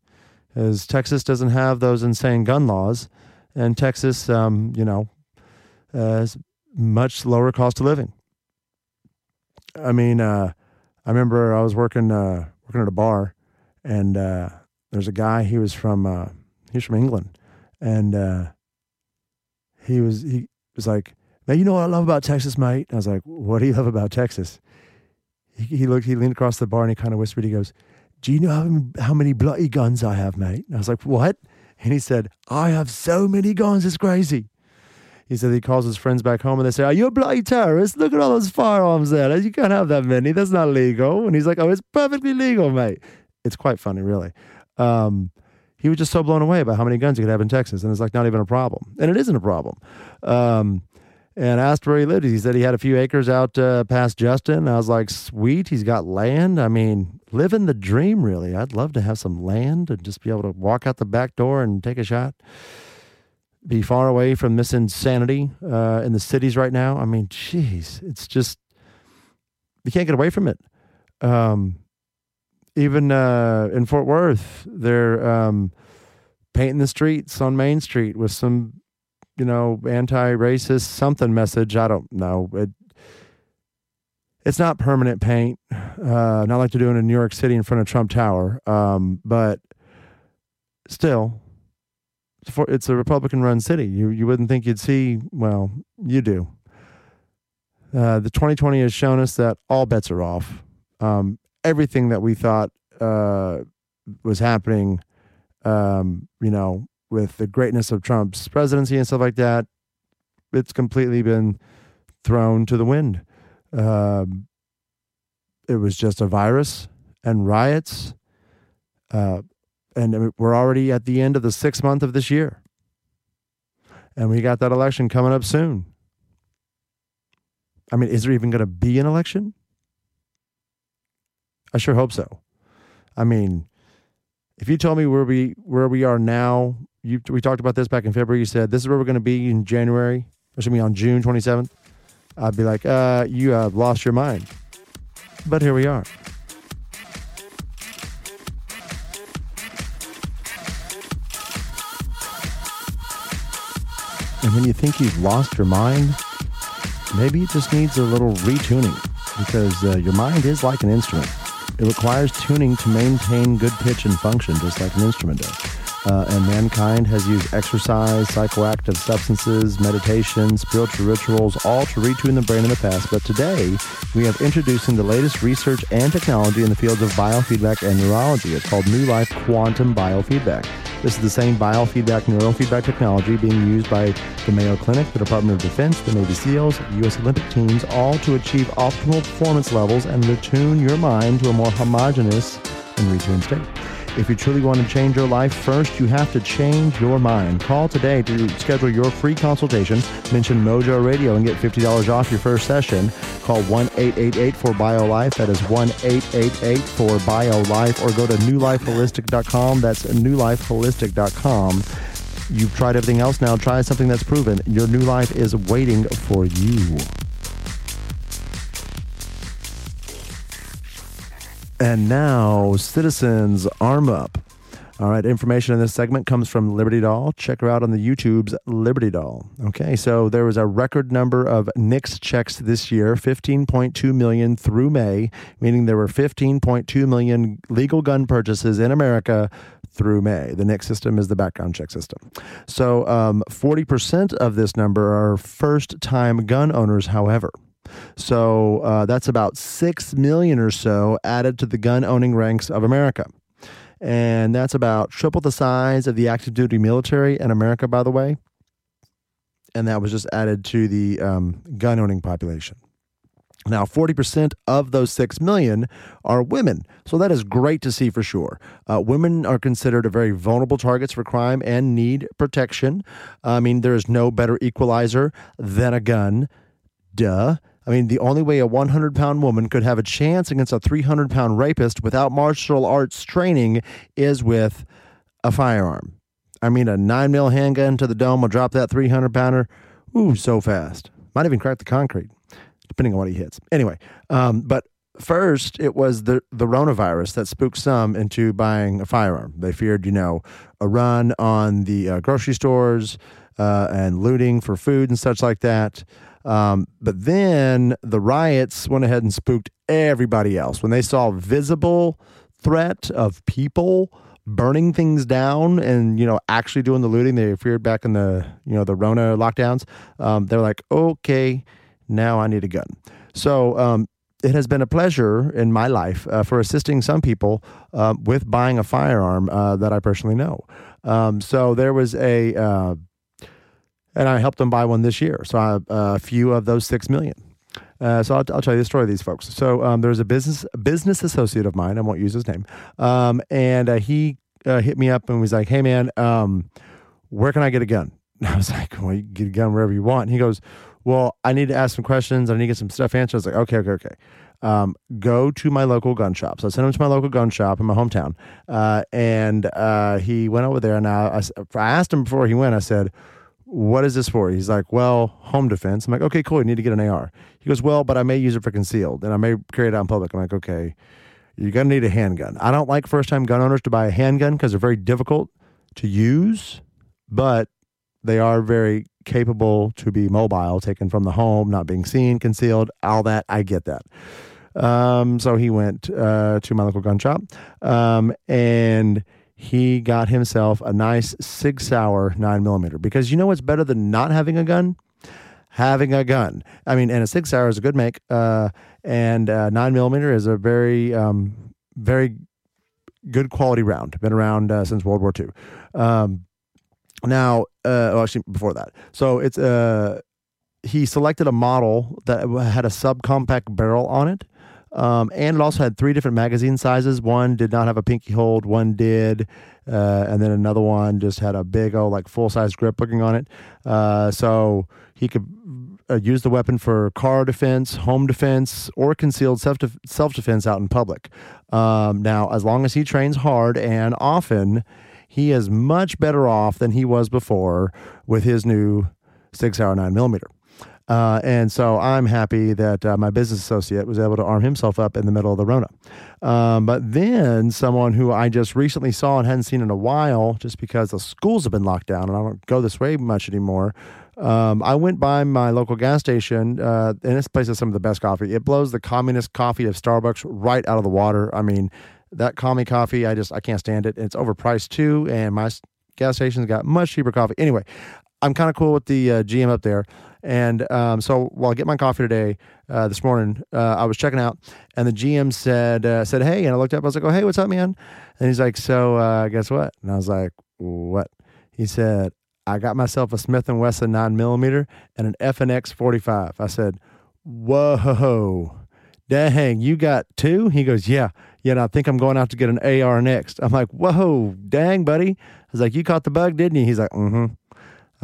as Texas doesn't have those insane gun laws, and Texas, um, you know, has much lower cost of living. I mean, uh, I remember I was working uh, working at a bar, and uh, there's a guy. He was from uh, he's from England, and uh, he was he was like, "Man, you know what I love about Texas, mate?" And I was like, "What do you love about Texas?" He, he looked, he leaned across the bar and he kind of whispered. He goes, "Do you know how, how many bloody guns I have, mate?" And I was like, "What?" And he said, "I have so many guns, it's crazy." He said he calls his friends back home and they say, Are you a bloody terrorist? Look at all those firearms there. You can't have that many. That's not legal. And he's like, Oh, it's perfectly legal, mate. It's quite funny, really. Um, he was just so blown away by how many guns you could have in Texas, and it's like not even a problem, and it isn't a problem. Um, and asked where he lived. He said he had a few acres out uh, past Justin. I was like, sweet, he's got land. I mean, living the dream, really. I'd love to have some land and just be able to walk out the back door and take a shot. be far away from this insanity uh, in the cities right now. I mean, jeez, it's just you can't get away from it. Um, even uh, in Fort Worth, they're um, painting the streets on Main Street with some, you know, anti-racist something message. I don't know. It, it's not permanent paint, uh, not like they're doing in New York City in front of Trump Tower, um, but still, it's a Republican-run city. You you wouldn't think you'd see. Well, you do. Uh, the 2020 has shown us that all bets are off. Um, everything that we thought uh, was happening, um, you know, with the greatness of Trump's presidency and stuff like that, it's completely been thrown to the wind. Um, it was just a virus and riots. Uh, and we're already at the end of the sixth month of this year. And we got that election coming up soon. I mean, is there even going to be an election? I sure hope so. I mean, if you told me where we where we are now, you we talked about this back in February. You said this is where we're going to be in January, or should be on June twenty seventh. I'd be like, uh, you have lost your mind. But here we are. And when you think you've lost your mind, maybe it just needs a little retuning because uh, your mind is like an instrument. It requires tuning to maintain good pitch and function, just like an instrument does. Uh, and mankind has used exercise, psychoactive substances, meditation, spiritual rituals, all to retune the brain in the past. But today, we have introducing the latest research and technology in the fields of biofeedback and neurology. It's called New Life Quantum Biofeedback. This is the same biofeedback neurofeedback technology being used by the Mayo Clinic, the Department of Defense, the Navy SEALs, U.S. Olympic teams, all to achieve optimal performance levels and retune your mind to a more homogeneous and retuned state. If you truly want to change your life, first you have to change your mind. Call today to schedule your free consultation. Mention Mojo Radio and get $50 off your first session. Call 1 888 for BioLife. That is 1 888 for BioLife. Or go to newlifeholistic.com. That's newlifeholistic.com. You've tried everything else. Now try something that's proven. Your new life is waiting for you. And now, citizens, arm up. All right, information in this segment comes from Liberty Doll. Check her out on the YouTube's Liberty Doll. Okay, so there was a record number of NICS checks this year 15.2 million through May, meaning there were 15.2 million legal gun purchases in America through May. The NICS system is the background check system. So um, 40% of this number are first time gun owners, however. So uh, that's about 6 million or so added to the gun owning ranks of America. And that's about triple the size of the active duty military in America, by the way. And that was just added to the um, gun owning population. Now, 40% of those 6 million are women. So that is great to see for sure. Uh, women are considered a very vulnerable targets for crime and need protection. I mean, there is no better equalizer than a gun. Duh. I mean, the only way a 100 pound woman could have a chance against a 300 pound rapist without martial arts training is with a firearm. I mean, a 9 mil handgun to the dome will drop that 300 pounder, ooh, so fast. Might even crack the concrete, depending on what he hits. Anyway, um, but first it was the the coronavirus that spooked some into buying a firearm. They feared, you know, a run on the uh, grocery stores uh, and looting for food and such like that. Um, but then the riots went ahead and spooked everybody else. When they saw visible threat of people burning things down and you know actually doing the looting they feared back in the you know the rona lockdowns um, they're like okay now i need a gun. So um, it has been a pleasure in my life uh, for assisting some people uh, with buying a firearm uh, that i personally know. Um, so there was a uh, and I helped them buy one this year. So I, uh, a few of those six million. Uh, so I'll, I'll, tell you the story of these folks. So um, there's a business business associate of mine. I won't use his name, um, and uh, he uh, hit me up and was like, "Hey man, um, where can I get a gun?" And I was like, "Well, you can get a gun wherever you want." And he goes, "Well, I need to ask some questions. I need to get some stuff answered." I was like, "Okay, okay, okay." Um, go to my local gun shop. So I sent him to my local gun shop in my hometown, uh, and uh, he went over there. And I, I, I asked him before he went. I said what is this for? He's like, well, home defense. I'm like, okay, cool. You need to get an AR. He goes, well, but I may use it for concealed and I may carry it out in public. I'm like, okay, you're going to need a handgun. I don't like first time gun owners to buy a handgun because they're very difficult to use, but they are very capable to be mobile, taken from the home, not being seen, concealed, all that. I get that. Um, so he went uh, to my local gun shop um, and he got himself a nice Sig Sauer 9 millimeter because you know what's better than not having a gun? Having a gun. I mean, and a Sig Sauer is a good make, uh, and uh, 9 millimeter is a very, um, very good quality round. Been around uh, since World War II. Um, now, uh, well, actually, before that. So it's uh, he selected a model that had a subcompact barrel on it. Um, and it also had three different magazine sizes. One did not have a pinky hold, one did, uh, and then another one just had a big old like full size grip looking on it. Uh, so he could uh, use the weapon for car defense, home defense, or concealed self self defense out in public. Um, now, as long as he trains hard and often, he is much better off than he was before with his new Sig Sauer nine millimeter. Uh, and so I'm happy that uh, my business associate was able to arm himself up in the middle of the Rona. Um, but then someone who I just recently saw and hadn't seen in a while, just because the schools have been locked down and I don't go this way much anymore. Um, I went by my local gas station, uh, and this place has some of the best coffee. It blows the communist coffee of Starbucks right out of the water. I mean, that commie coffee, I just I can't stand it. It's overpriced too, and my gas station's got much cheaper coffee. Anyway, I'm kind of cool with the uh, GM up there. And um, so while I get my coffee today, uh, this morning, uh, I was checking out, and the GM said, uh, said, hey, and I looked up, I was like, oh, hey, what's up, man? And he's like, so uh, guess what? And I was like, what? He said, I got myself a Smith & Wesson 9 millimeter and an FNX 45. I said, whoa, dang, you got two? He goes, yeah. Yeah, and I think I'm going out to get an AR next. I'm like, whoa, dang, buddy. I was like, you caught the bug, didn't you? He's like, mm-hmm.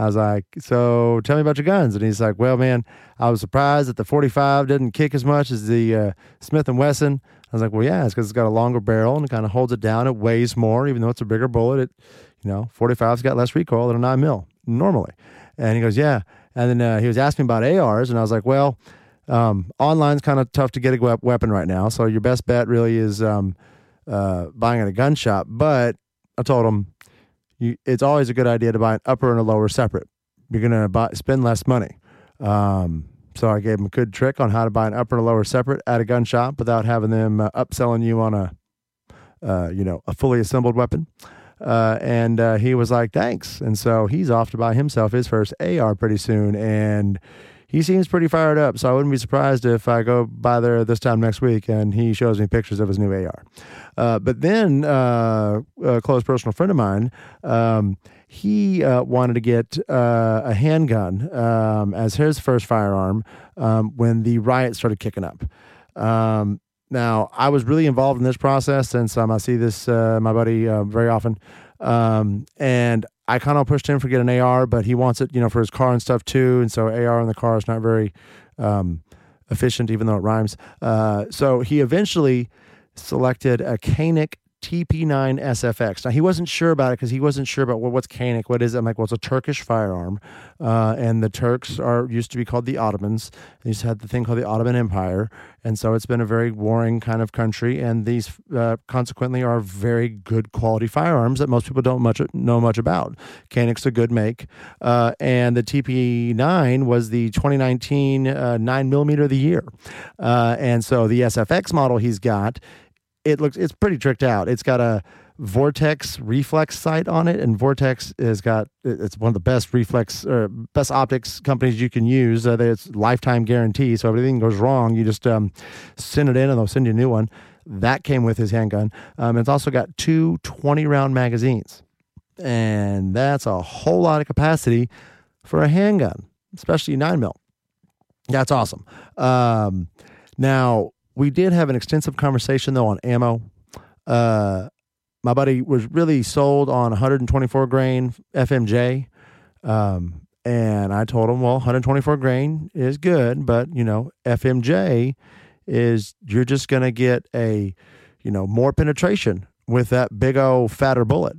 I was like, so tell me about your guns. And he's like, well, man, I was surprised that the 45 didn't kick as much as the uh, Smith & Wesson. I was like, well, yeah, it's because it's got a longer barrel and it kind of holds it down. It weighs more, even though it's a bigger bullet. It, you know, 45's got less recoil than a 9 mil normally. And he goes, yeah. And then uh, he was asking about ARs, and I was like, well, um, online's kind of tough to get a weapon right now. So your best bet really is um, uh, buying at a gun shop. But I told him, you, it's always a good idea to buy an upper and a lower separate. You're going to buy spend less money. Um, so I gave him a good trick on how to buy an upper and a lower separate at a gun shop without having them uh, upselling you on a, uh, you know, a fully assembled weapon. Uh, and uh, he was like, "Thanks." And so he's off to buy himself his first AR pretty soon, and he seems pretty fired up. So I wouldn't be surprised if I go by there this time next week and he shows me pictures of his new AR. Uh, but then uh, a close personal friend of mine, um, he uh, wanted to get uh, a handgun um, as his first firearm um, when the riots started kicking up. Um, now, I was really involved in this process since um, I see this uh, my buddy uh, very often, um, and I kind of pushed him for get an AR, but he wants it, you know, for his car and stuff too. And so AR in the car is not very um, efficient, even though it rhymes. Uh, so he eventually selected a Canik TP9 SFX. Now he wasn't sure about it because he wasn't sure about well, what's Canik, what is it? I'm like, well, it's a Turkish firearm, uh, and the Turks are used to be called the Ottomans. They used to have the thing called the Ottoman Empire, and so it's been a very warring kind of country. And these uh, consequently are very good quality firearms that most people don't much know much about. Canik's a good make, uh, and the TP9 was the 2019 uh, nine millimeter of the year, uh, and so the SFX model he's got it looks it's pretty tricked out. It's got a Vortex reflex sight on it, and Vortex has got it's one of the best reflex or best optics companies you can use. Uh, it's lifetime guarantee, so if anything goes wrong, you just um, send it in and they'll send you a new one. That came with his handgun. Um, it's also got two 20 round magazines, and that's a whole lot of capacity for a handgun, especially nine mil. That's awesome. Um, now we did have an extensive conversation though on ammo. Uh, my buddy was really sold on 124 grain FMJ. Um, and I told him, well, 124 grain is good, but you know, FMJ is you're just going to get a, you know, more penetration with that big old fatter bullet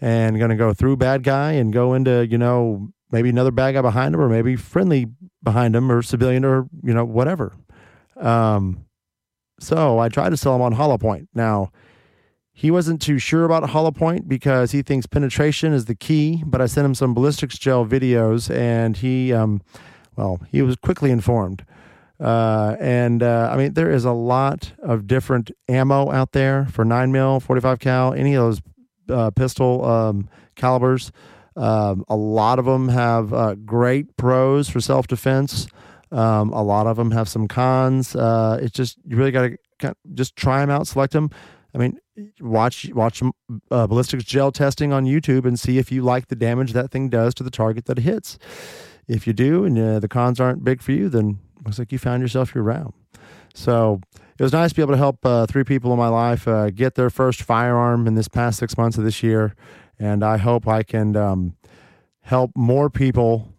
and going to go through bad guy and go into, you know, maybe another bad guy behind him, or maybe friendly behind him, or civilian, or you know whatever. Um, so I tried to sell him on Hollow Point. Now he wasn't too sure about Hollow Point because he thinks penetration is the key. But I sent him some ballistics gel videos, and he, um, well, he was quickly informed. Uh, and uh, I mean, there is a lot of different ammo out there for nine mil, forty five cal, any of those uh, pistol um, calibers. Um, a lot of them have uh, great pros for self defense. Um, a lot of them have some cons. Uh, it's just you really got to just try them out, select them. I mean, watch watch uh, ballistics gel testing on YouTube and see if you like the damage that thing does to the target that it hits. If you do, and uh, the cons aren't big for you, then looks like you found yourself your round. So it was nice to be able to help uh, three people in my life uh, get their first firearm in this past six months of this year, and I hope I can um, help more people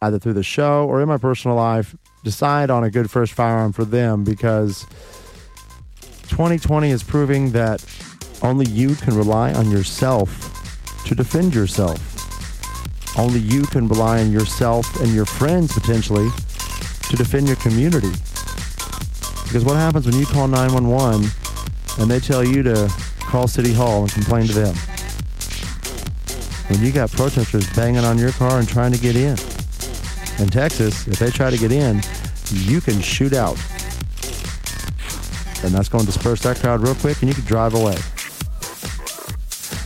either through the show or in my personal life decide on a good first firearm for them because 2020 is proving that only you can rely on yourself to defend yourself. Only you can rely on yourself and your friends potentially to defend your community. Because what happens when you call 911 and they tell you to call City Hall and complain to them? When you got protesters banging on your car and trying to get in. In Texas, if they try to get in, you can shoot out. And that's going to disperse that crowd real quick and you can drive away.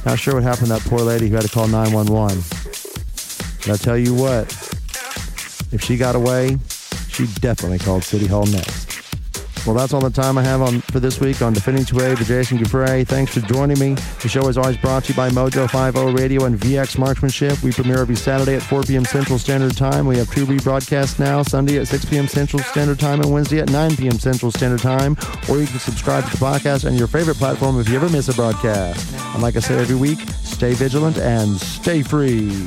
Not sure what happened to that poor lady who had to call 911. But I tell you what, if she got away, she definitely called City Hall next. Well, that's all the time I have on for this week on Defending 2A with Jason Giuffre. Thanks for joining me. The show is always brought to you by Mojo 50 Radio and VX Marksmanship. We premiere every Saturday at 4 p.m. Central Standard Time. We have two rebroadcasts now, Sunday at 6 p.m. Central Standard Time and Wednesday at 9 p.m. Central Standard Time. Or you can subscribe to the podcast on your favorite platform if you ever miss a broadcast. And like I say every week, stay vigilant and stay free.